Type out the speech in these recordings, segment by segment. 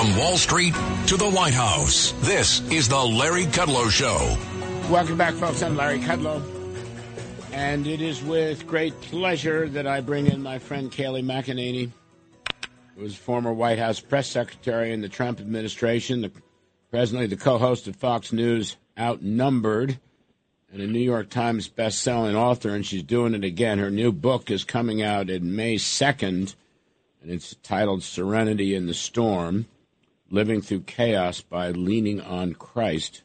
From Wall Street to the White House, this is the Larry Kudlow Show. Welcome back, folks. I'm Larry Kudlow. And it is with great pleasure that I bring in my friend Kayleigh McEnany, who was former White House press secretary in the Trump administration, the, presently the co host of Fox News Outnumbered, and a New York Times best-selling author, and she's doing it again. Her new book is coming out in May 2nd, and it's titled Serenity in the Storm Living Through Chaos by Leaning on Christ.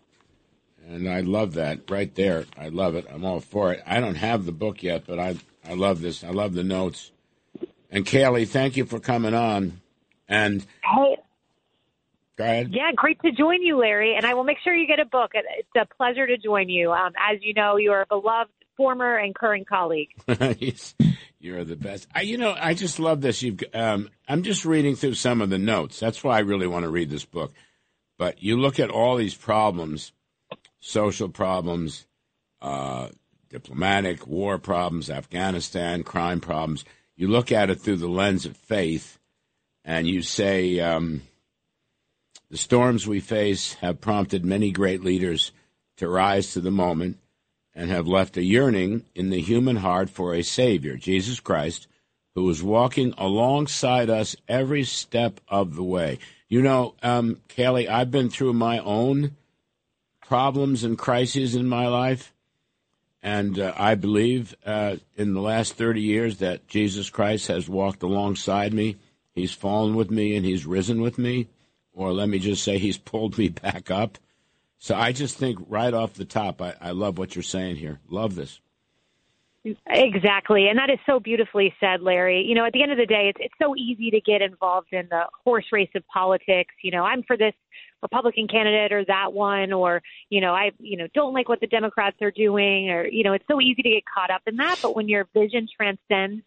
And I love that right there. I love it. I'm all for it. I don't have the book yet, but I, I love this. I love the notes. And Kayleigh, thank you for coming on. And Hey, go ahead. yeah, great to join you, Larry. And I will make sure you get a book. It's a pleasure to join you. Um, as you know, you are a beloved former and current colleague. You're the best. I, you know, I just love this. You've, um, I'm just reading through some of the notes. That's why I really want to read this book. But you look at all these problems, social problems, uh, diplomatic war problems, Afghanistan crime problems. You look at it through the lens of faith, and you say um, the storms we face have prompted many great leaders to rise to the moment and have left a yearning in the human heart for a Savior, Jesus Christ, who is walking alongside us every step of the way. You know, um, Kayleigh, I've been through my own problems and crises in my life, and uh, I believe uh, in the last 30 years that Jesus Christ has walked alongside me. He's fallen with me and he's risen with me, or let me just say, he's pulled me back up. So I just think right off the top, I, I love what you're saying here. Love this. Exactly, and that is so beautifully said, Larry. You know, at the end of the day, it's it's so easy to get involved in the horse race of politics. You know, I'm for this Republican candidate or that one, or you know, I you know don't like what the Democrats are doing, or you know, it's so easy to get caught up in that. But when your vision transcends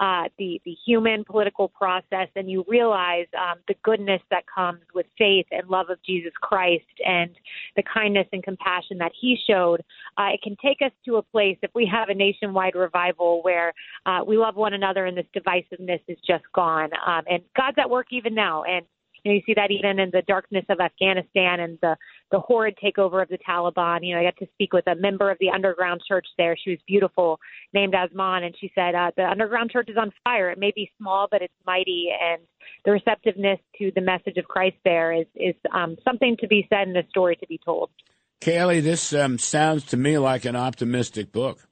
uh, the the human political process, and you realize um, the goodness that comes with faith and love of Jesus Christ, and the kindness and compassion that He showed, uh, it can take us to a place if we have a nationwide revival where uh, we love one another and this divisiveness is just gone. Um, and God's at work even now, and you know, you see that even in the darkness of Afghanistan and the the horrid takeover of the Taliban. You know, I got to speak with a member of the underground church there. She was beautiful, named Asman, and she said uh, the underground church is on fire. It may be small, but it's mighty, and the receptiveness to the message of Christ there is is um, something to be said and a story to be told. Kayleigh, this um, sounds to me like an optimistic book.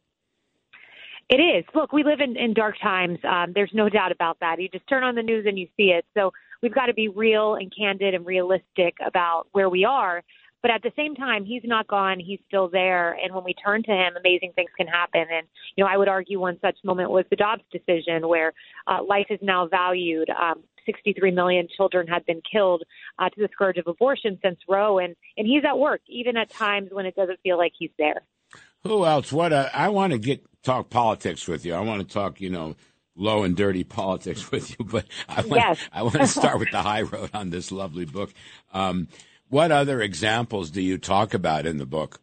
It is. Look, we live in, in dark times. Um, there's no doubt about that. You just turn on the news and you see it. So we've got to be real and candid and realistic about where we are. But at the same time, he's not gone. He's still there. And when we turn to him, amazing things can happen. And, you know, I would argue one such moment was the Dobbs decision where uh, life is now valued. Um, 63 million children had been killed uh, to the scourge of abortion since Roe. And, and he's at work, even at times when it doesn't feel like he's there. Who else? What? Uh, I want to get talk politics with you. I want to talk, you know, low and dirty politics with you. But I want, Yes. I want to start with the high road on this lovely book. Um, what other examples do you talk about in the book?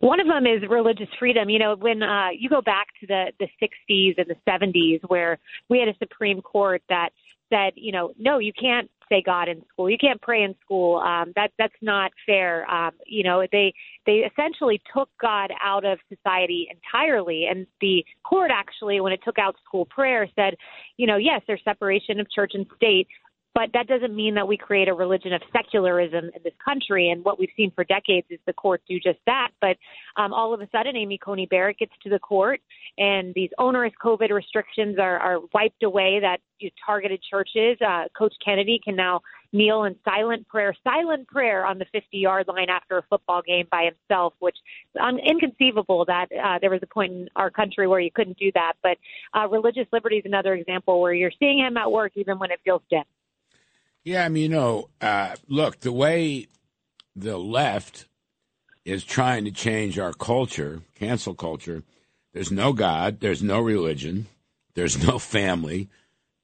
One of them is religious freedom. You know, when uh, you go back to the the 60s and the 70s, where we had a Supreme Court that said, you know, no, you can't say God in school. You can't pray in school. Um, that that's not fair. Um, you know, they they essentially took God out of society entirely, and the court actually, when it took out school prayer, said, you know, yes, there's separation of church and state, but that doesn't mean that we create a religion of secularism in this country. And what we've seen for decades is the court do just that. But um, all of a sudden, Amy Coney Barrett gets to the court, and these onerous COVID restrictions are, are wiped away that you targeted churches. Uh, Coach Kennedy can now kneel in silent prayer, silent prayer on the 50 yard line after a football game by himself, which is un- inconceivable that uh, there was a point in our country where you couldn't do that. But uh, religious liberty is another example where you're seeing him at work even when it feels dim. Yeah, I mean, you know, uh, look, the way the left is trying to change our culture, cancel culture, there's no God, there's no religion, there's no family,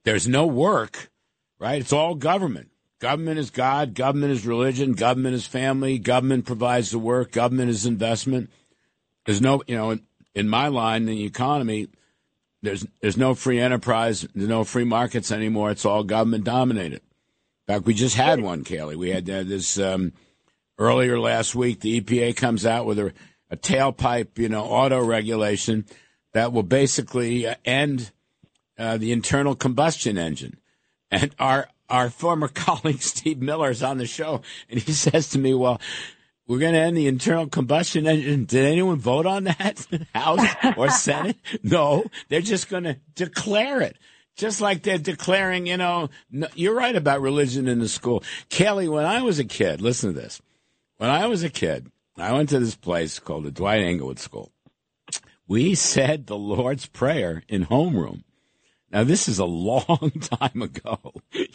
there's no work, right? It's all government. Government is God, government is religion, government is family, government provides the work, government is investment. There's no, you know, in, in my line, the economy, there's there's no free enterprise, there's no free markets anymore. It's all government dominated. In fact, we just had one, Kayleigh. We had uh, this um, earlier last week. The EPA comes out with a, a tailpipe, you know, auto regulation that will basically uh, end uh, the internal combustion engine. And our our former colleague Steve Miller is on the show, and he says to me, "Well, we're going to end the internal combustion engine. Did anyone vote on that, House or Senate? No, they're just going to declare it." Just like they're declaring, you know, no, you're right about religion in the school. Kelly, when I was a kid, listen to this. When I was a kid, I went to this place called the Dwight Englewood School. We said the Lord's Prayer in homeroom. Now, this is a long time ago.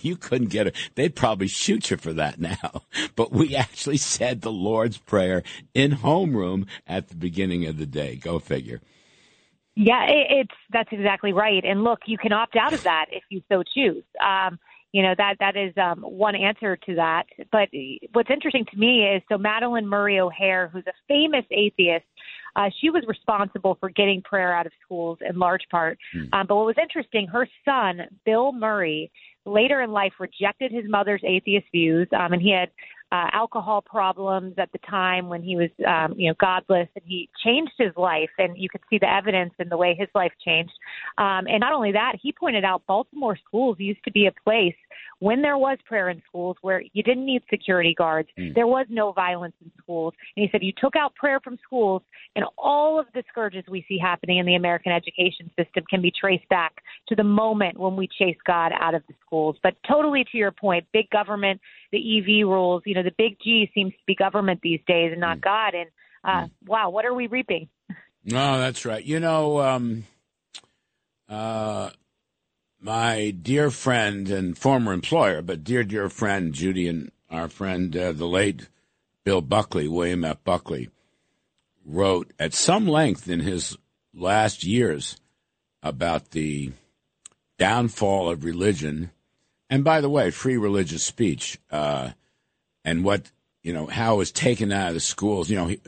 You couldn't get it. They'd probably shoot you for that now. But we actually said the Lord's Prayer in homeroom at the beginning of the day. Go figure. Yeah, it's that's exactly right. And look, you can opt out of that if you so choose. Um, you know that that is um, one answer to that. But what's interesting to me is so Madalyn Murray O'Hair, who's a famous atheist, uh, she was responsible for getting prayer out of schools in large part. Mm. Um, but what was interesting, her son, Bill Murray, later in life rejected his mother's atheist views, um, and he had uh, alcohol problems at the time when he was, um, you know, godless, and he changed his life, and you could see the evidence in the way his life changed. Um, and not only that, he pointed out Baltimore schools used to be a place when there was prayer in schools where you didn't need security guards, mm. there was no violence in schools. And he said you took out prayer from schools, and all of the scourges we see happening in the American education system can be traced back to the moment when we chase God out of the schools. But totally to your point, big government, the EV rules, you know, the big G seems to be government these days and not mm. God. And uh, mm. wow, what are we reaping? No, that's right. You know, um, uh, my dear friend and former employer, but dear, dear friend Judy and our friend, uh, the late Bill Buckley, William F. Buckley, wrote at some length in his last years about the downfall of religion, and by the way, free religious speech, uh, and what you know how it was taken out of the schools. You know, he,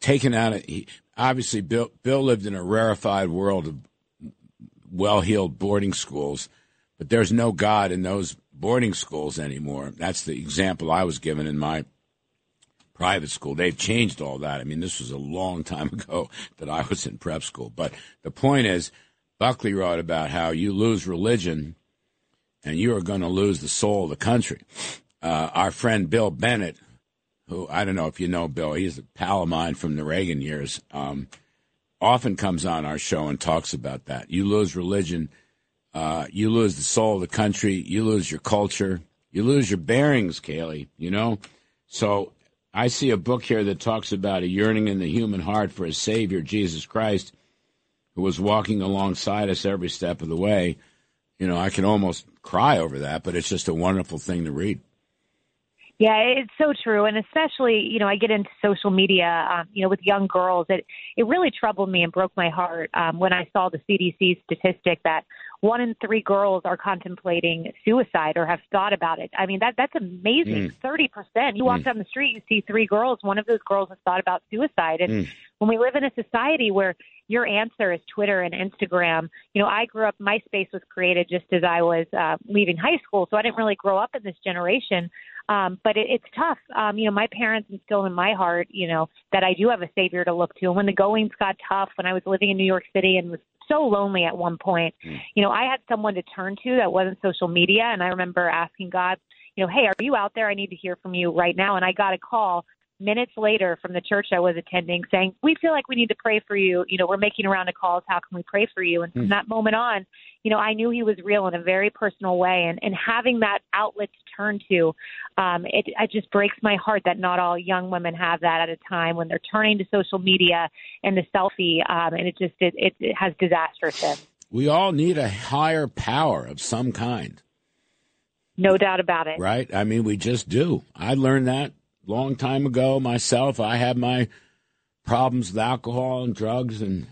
taken out of he, obviously Bill Bill lived in a rarefied world of well heeled boarding schools, but there's no God in those boarding schools anymore. That's the example I was given in my private school. They've changed all that. I mean, this was a long time ago that I was in prep school. But the point is, Buckley wrote about how you lose religion and you are going to lose the soul of the country. Uh, our friend Bill Bennett, who I don't know if you know Bill, he's a pal of mine from the Reagan years. Um, often comes on our show and talks about that. You lose religion, uh, you lose the soul of the country, you lose your culture, you lose your bearings, Kayleigh, you know? So I see a book here that talks about a yearning in the human heart for a Savior, Jesus Christ, who was walking alongside us every step of the way. You know, I can almost cry over that, but it's just a wonderful thing to read. Yeah, it's so true, and especially you know I get into social media, um, you know, with young girls. It it really troubled me and broke my heart um, when I saw the CDC statistic that one in three girls are contemplating suicide or have thought about it. I mean that that's amazing. Mm. Thirty mm. percent. You walk mm. down the street, you see three girls. One of those girls has thought about suicide, and mm. when we live in a society where your answer is Twitter and Instagram. You know, I grew up, MySpace was created just as I was uh, leaving high school, so I didn't really grow up in this generation. Um, but it, it's tough. Um, you know, my parents instilled in my heart, you know, that I do have a savior to look to. And when the goings got tough, when I was living in New York City and was so lonely at one point, mm. you know, I had someone to turn to that wasn't social media. And I remember asking God, you know, hey, are you out there? I need to hear from you right now. And I got a call minutes later from the church I was attending saying, We feel like we need to pray for you. You know, we're making a round of calls. How can we pray for you? And from mm. that moment on, you know, I knew he was real in a very personal way. And, and having that outlet to turn to, um, it, it just breaks my heart that not all young women have that at a time when they're turning to social media and the selfie. Um, and it just, it, it, it has disastrous ends. We all need a higher power of some kind. No doubt about it. Right? I mean, we just do. I learned that long time ago myself. I had my problems with alcohol and drugs, and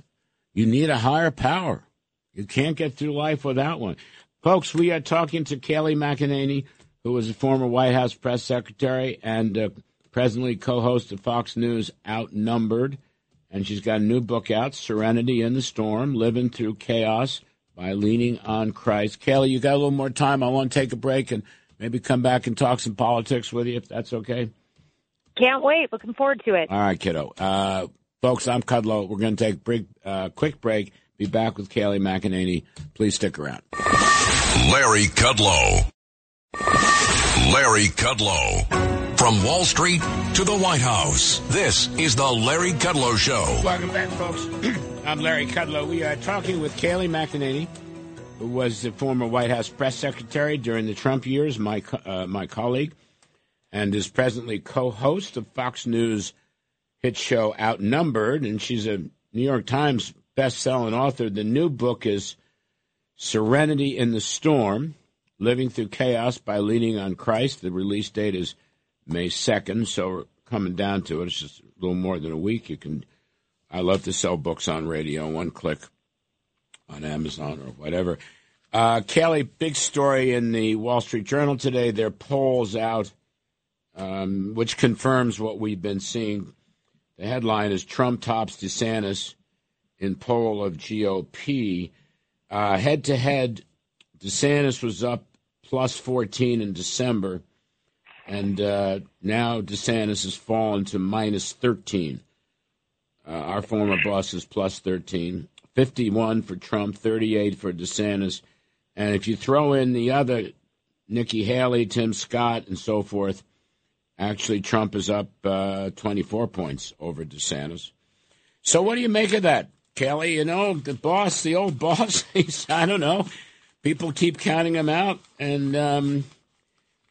you need a higher power. You can't get through life without one. Folks, we are talking to Kayleigh McEnany, who was a former White House press secretary and uh, presently co host of Fox News Outnumbered. And she's got a new book out, Serenity in the Storm Living Through Chaos by Leaning on Christ. Kayleigh, you got a little more time. I want to take a break and maybe come back and talk some politics with you if that's okay. Can't wait. Looking forward to it. All right, kiddo. Uh, folks, I'm Kudlow. We're going to take a break, uh, quick break. Be back with Kayleigh McEnany. Please stick around. Larry Kudlow. Larry Kudlow. From Wall Street to the White House, this is the Larry Kudlow Show. Welcome back, folks. I'm Larry Kudlow. We are talking with Kayleigh McEnany, who was the former White House press secretary during the Trump years, my, uh, my colleague, and is presently co-host of Fox News hit show Outnumbered, and she's a New York Times best-selling author. The new book is Serenity in the Storm, Living Through Chaos by Leaning on Christ. The release date is May 2nd, so we're coming down to it. It's just a little more than a week. You can. I love to sell books on radio, one click on Amazon or whatever. Uh, Kayleigh, big story in the Wall Street Journal today. Their polls out, um, which confirms what we've been seeing. The headline is Trump tops DeSantis in poll of GOP. Head to head, DeSantis was up plus 14 in December, and uh, now DeSantis has fallen to minus 13. Uh, our former boss is plus 13. 51 for Trump, 38 for DeSantis. And if you throw in the other, Nikki Haley, Tim Scott, and so forth, actually Trump is up uh, 24 points over DeSantis. So what do you make of that? Kelly, you know, the boss, the old boss, he's, I don't know. People keep counting him out. And um,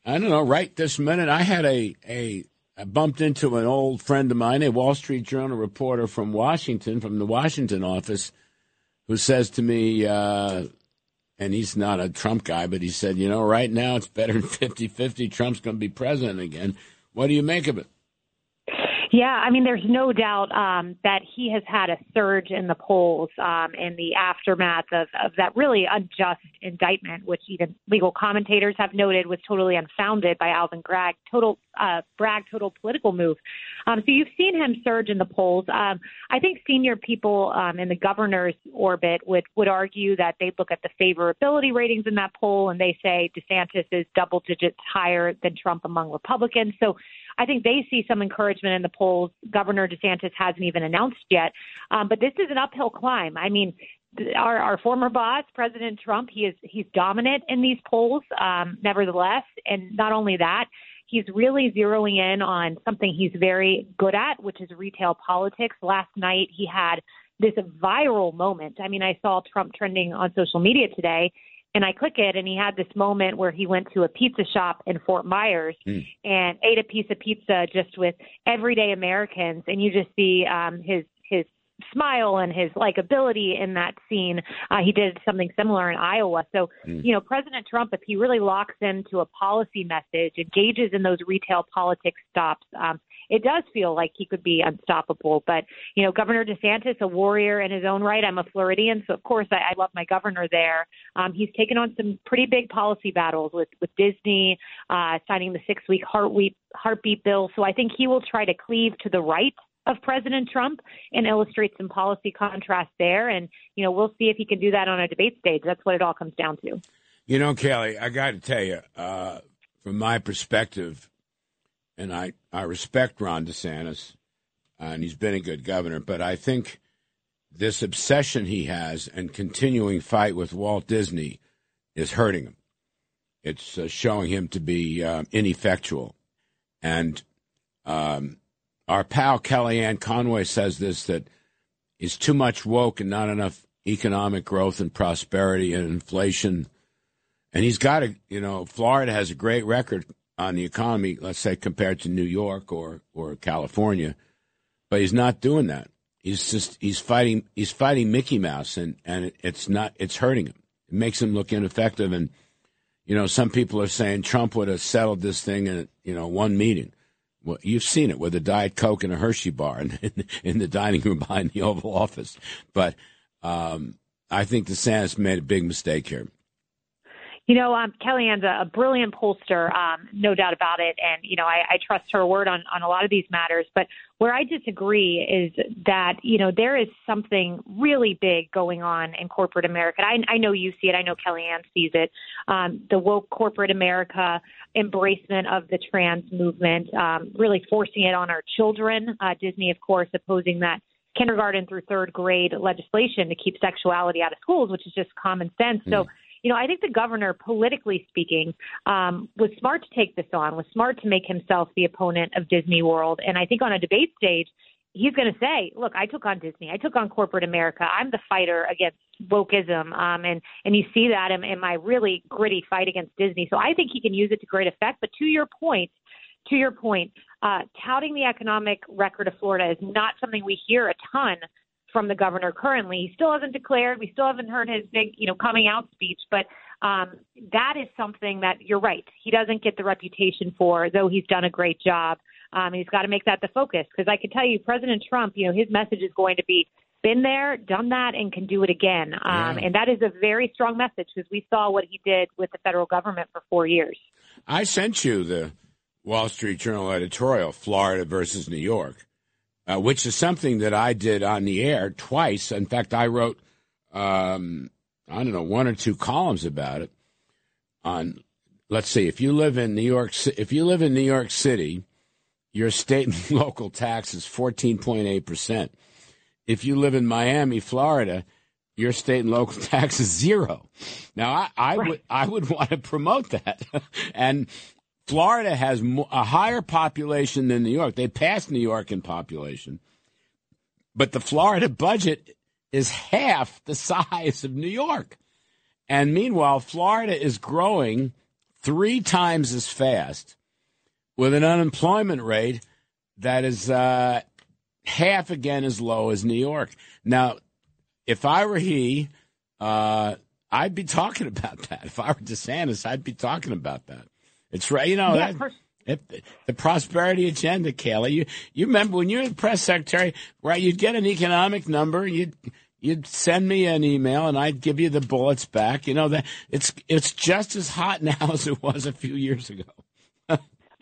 I don't know, right this minute, I had a, a, I bumped into an old friend of mine, a Wall Street Journal reporter from Washington, from the Washington office, who says to me, uh, and he's not a Trump guy, but he said, you know, right now it's better than 50 50. Trump's going to be president again. What do you make of it? Yeah, I mean, there's no doubt um, that he has had a surge in the polls um, in the aftermath of, of that really unjust indictment, which even legal commentators have noted was totally unfounded by Alvin Bragg. Total uh, Bragg, total political move. Um, so you've seen him surge in the polls. Um, I think senior people um, in the governor's orbit would would argue that they look at the favorability ratings in that poll and they say DeSantis is double digits higher than Trump among Republicans. So I think they see some encouragement in the polls. Governor DeSantis hasn't even announced yet, um, but this is an uphill climb. I mean, our, our former boss, President Trump, he is he's dominant in these polls. Um, nevertheless, and not only that, he's really zeroing in on something he's very good at, which is retail politics. Last night, he had this viral moment. I mean, I saw Trump trending on social media today, and I click it, and he had this moment where he went to a pizza shop in Fort Myers mm. and ate a piece of pizza just with everyday Americans, and you just see um, his his smile and his likability in that scene. Uh, he did something similar in Iowa. So, mm. you know, President Trump, if he really locks into a policy message, engages in those retail politics stops, um, it does feel like he could be unstoppable. But, you know, Governor DeSantis, a warrior in his own right. I'm a Floridian, so of course I, I love my governor there. Um, he's taken on some pretty big policy battles with, with Disney, uh, signing the six week heartbeat, heartbeat bill. So I think he will try to cleave to the right of President Trump and illustrate some policy contrast there. And, you know, we'll see if he can do that on a debate stage. That's what it all comes down to. You know, Kelly, I got to tell you, uh, from my perspective, and I, I respect Ron DeSantis, and he's been a good governor, but I think this obsession he has and continuing fight with Walt Disney is hurting him. It's uh, showing him to be uh, ineffectual. And um, our pal Kellyanne Conway says this that is too much woke and not enough economic growth and prosperity and inflation. And he's got a, you know, Florida has a great record on the economy, let's say compared to New York or, or California, but he's not doing that. He's just, he's fighting, he's fighting Mickey Mouse and, and it's not, it's hurting him. It makes him look ineffective. And, you know, some people are saying Trump would have settled this thing in, you know, one meeting. Well, you've seen it with a Diet Coke and a Hershey bar in, in, in the dining room behind the Oval Office. But um, I think DeSantis made a big mistake here. You know, um, Kellyanne's a, a brilliant pollster, um, no doubt about it, and you know, I, I trust her word on on a lot of these matters. But where I disagree is that you know there is something really big going on in corporate America. I, I know you see it. I know Kellyanne sees it. Um, the woke corporate America embracement of the trans movement, um, really forcing it on our children. Uh, Disney, of course, opposing that kindergarten through third grade legislation to keep sexuality out of schools, which is just common sense. Mm. You know, I think the governor, politically speaking, um, was smart to take this on, was smart to make himself the opponent of Disney World. And I think on a debate stage, he's going to say, "Look, I took on Disney. I took on corporate America. I'm the fighter against wokeism." Um, and and you see that in, in my really gritty fight against Disney. So I think he can use it to great effect. But to your point, to your point, uh, touting the economic record of Florida is not something we hear a ton from the governor currently. He still hasn't declared. We still haven't heard his big, you know, coming out speech. But um, that is something that you're right. He doesn't get the reputation for, though he's done a great job. Um, he's got to make that the focus because I can tell you, President Trump, you know, his message is going to be been there, done that, and can do it again. Um, yeah. And that is a very strong message because we saw what he did with the federal government for four years. I sent you the Wall Street Journal editorial, Florida versus New York uh, which is something that I did on the air twice. In fact, I wrote, um, I don't know, one or two columns about it. On, let's see, if you live in New York, if you live in New York City, your state and local tax is fourteen point eight percent. If you live in Miami, Florida, your state and local tax is zero. Now, I, I right. would I would want to promote that, and Florida has a higher population than New York. They passed New York in population, but the Florida budget is half the size of New York. And meanwhile, Florida is growing three times as fast with an unemployment rate that is uh, half again as low as New York. Now, if I were he, uh, I'd be talking about that. If I were DeSantis, I'd be talking about that. It's right. You know, yeah, that, it, the prosperity agenda, Kayla. You you remember when you were the press secretary, right? You'd get an economic number, you'd you'd send me an email, and I'd give you the bullets back. You know that it's it's just as hot now as it was a few years ago.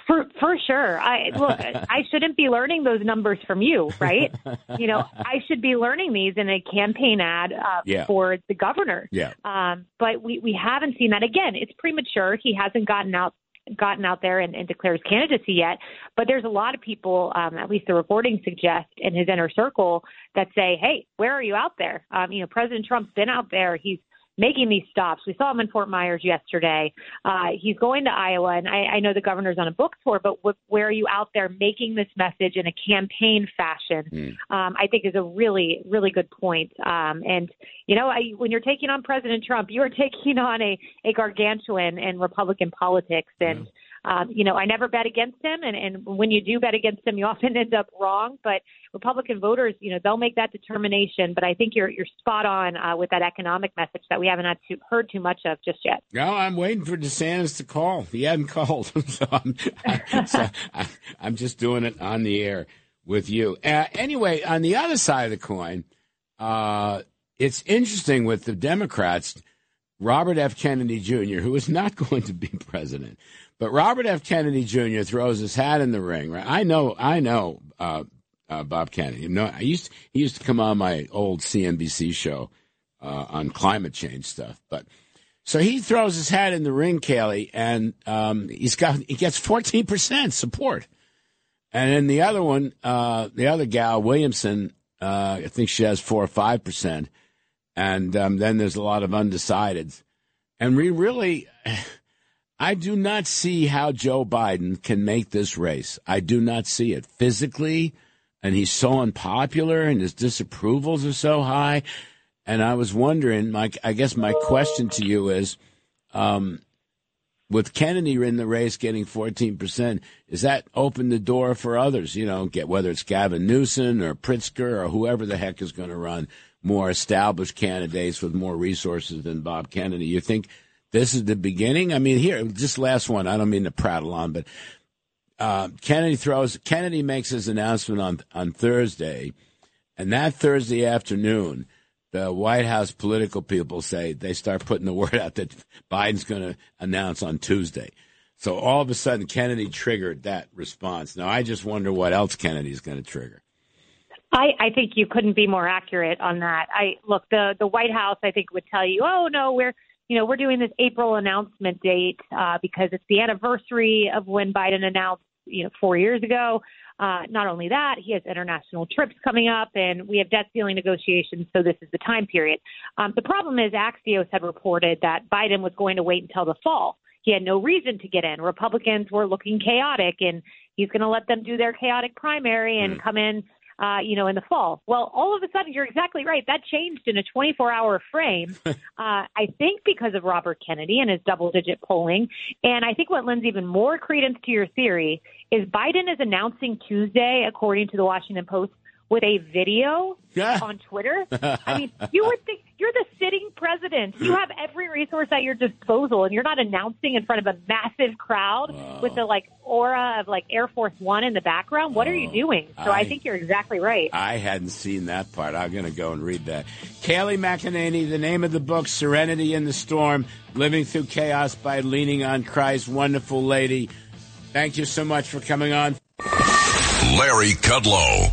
For for sure. I look, I shouldn't be learning those numbers from you, right? you know, I should be learning these in a campaign ad uh, yeah. for the governor. Yeah. Um, but we we haven't seen that. Again, it's premature. He hasn't gotten out gotten out there and, and declares candidacy yet. But there's a lot of people, um, at least the reporting suggests, in his inner circle that say, "Hey, where are you out there?" Um, you know, President Trump's been out there. He's making these stops. We saw him in Fort Myers yesterday. Uh, he's going to Iowa, and I, I know the governor's on a book tour, but w- where are you out there making this message in a campaign fashion? Mm. Um, I think is a really, really good point. Um, and you know, I, when you're taking on President Trump, you are taking on a, a gargantuan in Republican politics, and. Mm um, you know, I never bet against him, and, and when you do bet against him, you often end up wrong. But Republican voters, you know, they'll make that determination. But I think you're you're spot on uh, with that economic message that we haven't had to, heard too much of just yet. No, I'm waiting for DeSantis to call. He hadn't called, so I'm I, so I, I'm just doing it on the air with you. Uh, anyway, on the other side of the coin, uh, it's interesting with the Democrats. Robert F. Kennedy Jr., who is not going to be president, but Robert F. Kennedy Jr. throws his hat in the ring. Right? I know, I know uh, uh, Bob Kennedy. You know, I used to, he used to come on my old CNBC show uh, on climate change stuff. But so he throws his hat in the ring, Kayleigh, and um, he's got he gets fourteen percent support. And then the other one, uh, the other gal, Williamson, uh, I think she has four or five percent. And um, then there's a lot of undecideds. And we really, I do not see how Joe Biden can make this race. I do not see it physically, and he's so unpopular, and his disapprovals are so high. And I was wondering, Mike. I guess my question to you is, um, with Kennedy in the race getting 14%, is that open the door for others? You know, get whether it's Gavin Newsom or Pritzker or whoever the heck is going to run more established candidates with more resources than Bob Kennedy. You think this is the beginning. I mean, here, just last one. I don't mean to prattle on, but uh, Kennedy throws. Kennedy makes his announcement on on Thursday, and that Thursday afternoon, the White House political people say they start putting the word out that Biden's going to announce on Tuesday. So all of a sudden, Kennedy triggered that response. Now I just wonder what else Kennedy's going to trigger. I, I think you couldn't be more accurate on that. I look the the White House I think would tell you, oh no, we're you know we're doing this April announcement date uh, because it's the anniversary of when Biden announced you know four years ago. Uh, not only that, he has international trips coming up, and we have debt ceiling negotiations, so this is the time period. Um, the problem is Axios had reported that Biden was going to wait until the fall. He had no reason to get in. Republicans were looking chaotic, and he's going to let them do their chaotic primary and mm. come in uh, you know, in the fall. Well, all of a sudden, you're exactly right. That changed in a 24 hour frame. uh, I think because of Robert Kennedy and his double digit polling. And I think what lends even more credence to your theory is Biden is announcing Tuesday, according to the Washington Post, with a video on Twitter. I mean, you would think you're the sitting president. You have every resource at your disposal, and you're not announcing in front of a massive crowd wow. with the like aura of like Air Force One in the background. What oh, are you oh, doing? So I, I, think you're exactly right. I hadn't seen that part. I'm going to go and read that. Kayleigh McEnany, the name of the book, Serenity in the Storm: Living Through Chaos by Leaning on Christ. Wonderful lady. Thank you so much for coming on. Larry Kudlow.